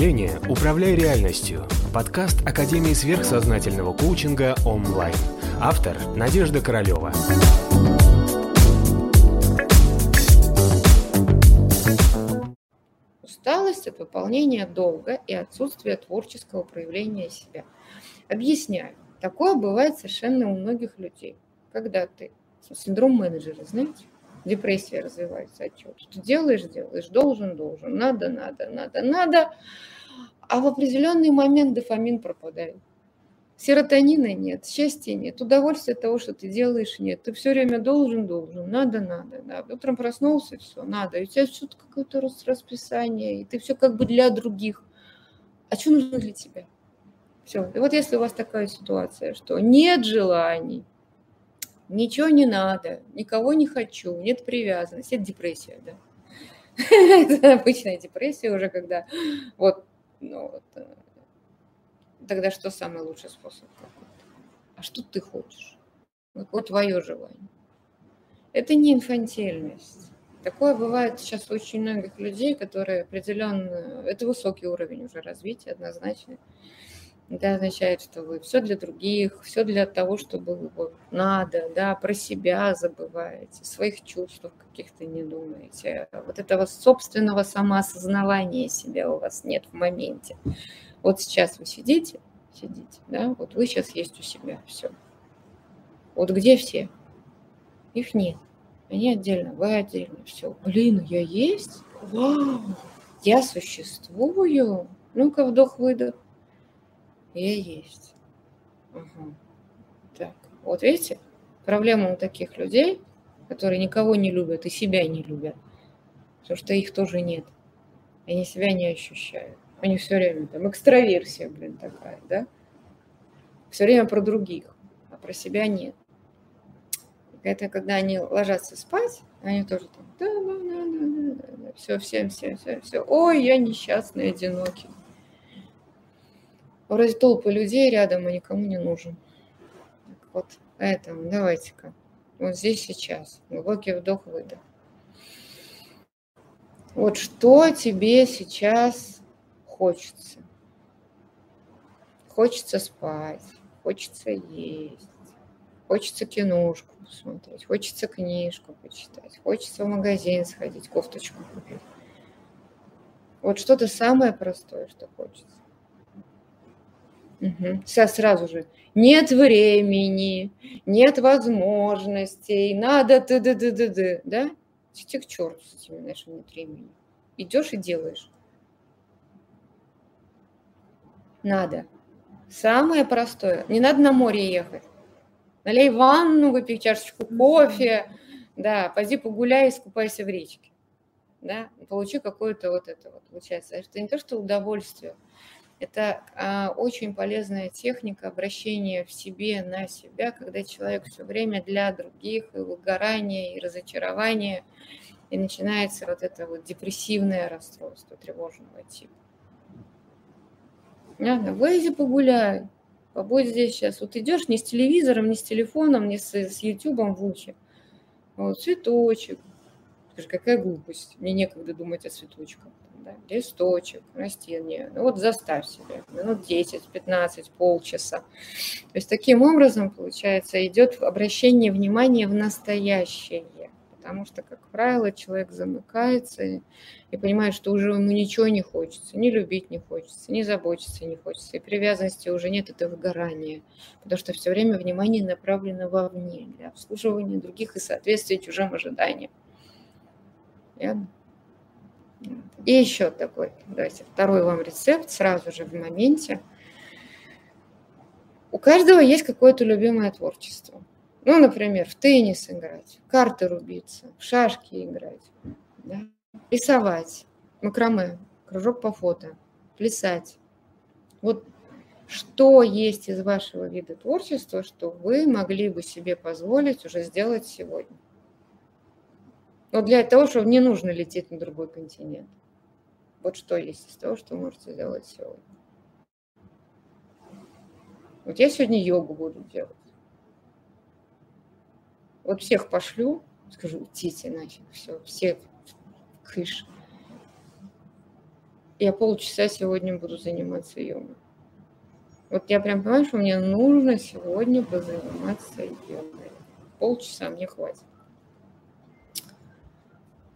мышления «Управляй реальностью» – подкаст Академии сверхсознательного коучинга онлайн. Автор – Надежда Королева. Усталость от выполнения долга и отсутствие творческого проявления себя. Объясняю. Такое бывает совершенно у многих людей. Когда ты синдром менеджера, знаете? Депрессия развивается от чего Ты делаешь, делаешь, должен, должен, надо, надо, надо, надо, а в определенный момент дофамин пропадает. Серотонина нет, счастья нет, удовольствия от того, что ты делаешь, нет. Ты все время должен, должен, надо, надо. Да. Утром проснулся, все, надо. И у тебя что-то какое-то расписание, и ты все как бы для других. А что нужно для тебя? Все. И вот если у вас такая ситуация, что нет желаний, ничего не надо, никого не хочу, нет привязанности. Это депрессия, да. Это обычная депрессия уже, когда вот, ну, вот, э, тогда что самый лучший способ? А что ты хочешь? Какое твое желание? Это не инфантильность. Такое бывает сейчас у очень многих людей, которые определенно... Это высокий уровень уже развития, однозначно. Это означает, что вы все для других, все для того, чтобы вот надо, да, про себя забываете, своих чувств каких-то не думаете. Вот этого собственного самоосознавания себя у вас нет в моменте. Вот сейчас вы сидите, сидите, да, вот вы сейчас есть у себя, все. Вот где все? Их нет. Они отдельно, вы отдельно, все. Блин, я есть? Вау, я существую. Ну-ка, вдох-выдох я есть. Угу. Так, вот видите, проблема у таких людей, которые никого не любят и себя не любят, потому что их тоже нет. Они себя не ощущают. Они все время там экстраверсия, блин, такая, да? Все время про других, а про себя нет. Это когда они ложатся спать, они тоже там, да, да, да, да, да, все, всем, всем, всем, все. Ой, я несчастный, одинокий. Вроде толпы людей рядом, и никому не нужен. Вот, поэтому давайте-ка. Вот здесь сейчас. Глубокий вдох-выдох. Вот что тебе сейчас хочется? Хочется спать, хочется есть, хочется киношку посмотреть, хочется книжку почитать, хочется в магазин сходить, кофточку купить. Вот что-то самое простое, что хочется. Угу. Сейчас сразу же. Нет времени, нет возможностей, надо ты ды ды ды ды да? Идти к черту с этими нашими времени. Идешь и делаешь. Надо. Самое простое. Не надо на море ехать. Налей ванну, выпей чашечку кофе, да, пойди погуляй, искупайся в речке. Да, получи какое-то вот это вот, получается. Это не то, что удовольствие, это а, очень полезная техника обращения в себе на себя, когда человек все время для других, и выгорание, и разочарование, и начинается вот это вот депрессивное расстройство тревожного типа. Понятно? Выйди погуляй, побудь здесь сейчас. Вот идешь не с телевизором, не с телефоном, не с, с ютубом в ухе. Вот цветочек. Скажи, какая глупость. Мне некогда думать о цветочках да, листочек, растение. Ну вот заставь себе минут 10, 15, полчаса. То есть таким образом, получается, идет обращение внимания в настоящее. Потому что, как правило, человек замыкается и, и понимает, что уже ему ничего не хочется, ни любить не хочется, ни заботиться не хочется, и привязанности уже нет, это выгорание, потому что все время внимание направлено вовне для обслуживания других и соответствия чужим ожиданиям. Ясно? И еще такой, давайте, второй вам рецепт сразу же в моменте. У каждого есть какое-то любимое творчество. Ну, например, в теннис играть, в карты рубиться, в шашки играть, да? рисовать, макраме, кружок по фото, плясать. Вот что есть из вашего вида творчества, что вы могли бы себе позволить уже сделать сегодня? Но для того, чтобы не нужно лететь на другой континент. Вот что есть из того, что вы можете сделать сегодня. Вот я сегодня йогу буду делать. Вот всех пошлю, скажу, идите нафиг, все, все кыш. я полчаса сегодня буду заниматься йогой. Вот я прям понимаю, что мне нужно сегодня позаниматься йогой. Полчаса мне хватит.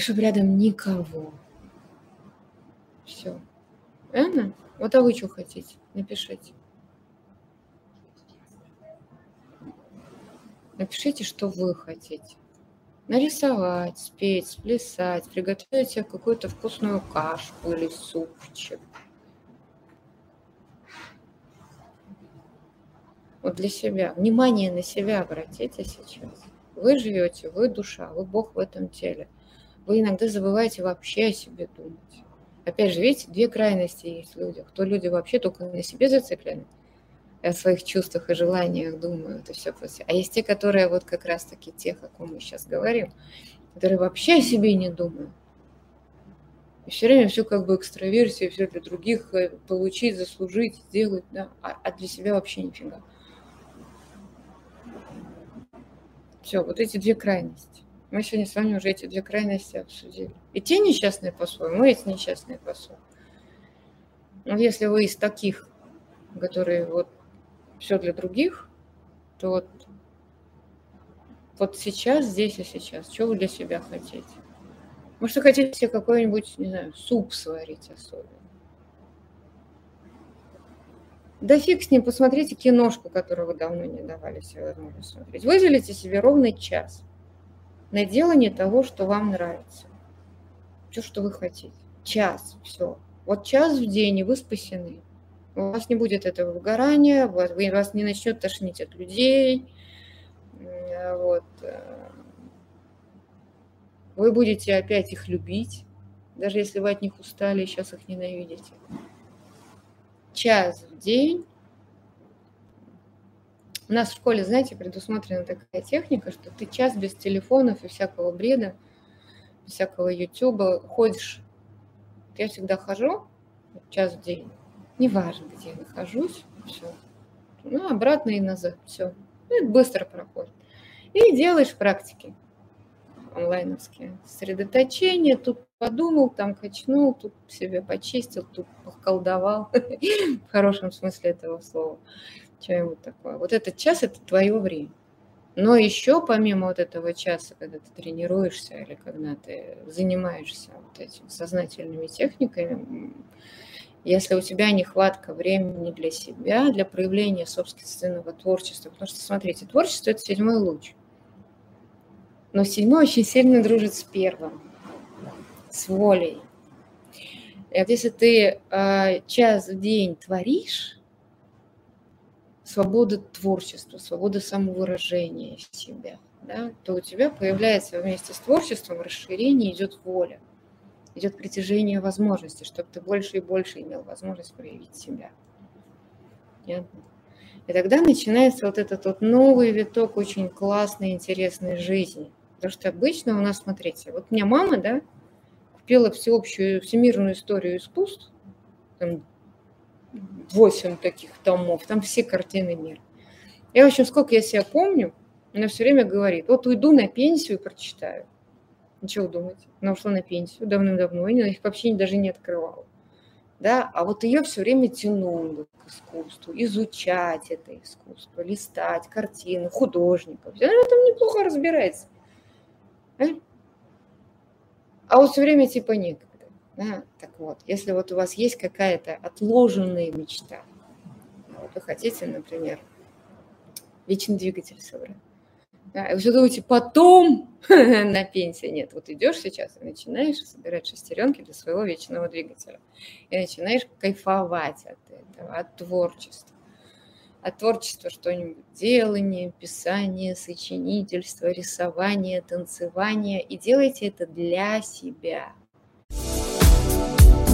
И чтобы рядом никого. Все. Правильно? Вот а вы что хотите? Напишите. Напишите, что вы хотите. Нарисовать, спеть, сплясать, приготовить себе какую-то вкусную кашку или супчик. Вот для себя. Внимание на себя обратите сейчас. Вы живете, вы душа, вы Бог в этом теле. Вы иногда забываете вообще о себе думать. Опять же, видите, две крайности есть в людях. То люди вообще только на себе зациклены, о своих чувствах и желаниях думают и все прочее. А есть те, которые вот как раз-таки тех, о ком мы сейчас говорим, которые вообще о себе не думают. И все время все как бы экстраверсия, все для других э, получить, заслужить, сделать, да, а, а для себя вообще нифига. Все, вот эти две крайности. Мы сегодня с вами уже эти две крайности обсудили. И те несчастные по-своему, и эти несчастные по-своему. Но если вы из таких, которые вот все для других, то вот, вот сейчас, здесь и сейчас, что вы для себя хотите? Может, вы хотите себе какой-нибудь, не знаю, суп сварить особенно? Да фиг с ним, посмотрите киношку, которую вы давно не давали себе возможность смотреть. Выделите себе ровный час на делание того, что вам нравится. Все, что вы хотите. Час, все. Вот час в день, и вы спасены. У вас не будет этого выгорания, вас, вас не начнет тошнить от людей. Вот. Э, вы будете опять их любить, даже если вы от них устали и сейчас их ненавидите. Час в день. У нас в школе, знаете, предусмотрена такая техника, что ты час без телефонов и всякого бреда, всякого ютуба ходишь. Я всегда хожу час в день неважно, где я нахожусь, все. Ну, обратно и назад, все. Ну, это быстро проходит. И делаешь практики онлайновские. Сосредоточение, тут подумал, там качнул, тут себе почистил, тут поколдовал. В хорошем смысле этого слова. Что-нибудь такое. Вот этот час – это твое время. Но еще помимо вот этого часа, когда ты тренируешься или когда ты занимаешься вот этими сознательными техниками, если у тебя нехватка времени для себя, для проявления собственного творчества. Потому что, смотрите, творчество – это седьмой луч. Но седьмой очень сильно дружит с первым, с волей. И вот если ты э, час в день творишь, свобода творчества, свобода самовыражения себя, да, то у тебя появляется вместе с творчеством расширение, идет воля идет притяжение возможностей, чтобы ты больше и больше имел возможность проявить себя. Понятно? И тогда начинается вот этот вот новый виток очень классной, интересной жизни. Потому что обычно у нас, смотрите, вот у меня мама, да, купила всеобщую, всемирную историю искусств, там 8 таких томов, там все картины мира. И, в общем, сколько я себя помню, она все время говорит, вот уйду на пенсию и прочитаю. Ничего думать. Она ушла на пенсию давным-давно, и их вообще даже не открывала. Да? А вот ее все время тянуло к искусству, изучать это искусство, листать картины художников. Она этом неплохо разбирается. А? а вот все время типа некогда. Да? Так вот, если вот у вас есть какая-то отложенная мечта, вот вы хотите, например, вечный двигатель собрать, да, и вы думаете, потом на пенсии нет. Вот идешь сейчас и начинаешь собирать шестеренки для своего вечного двигателя. И начинаешь кайфовать от этого, от творчества. От творчества что-нибудь делание, писание, сочинительство, рисование, танцевание. И делайте это для себя.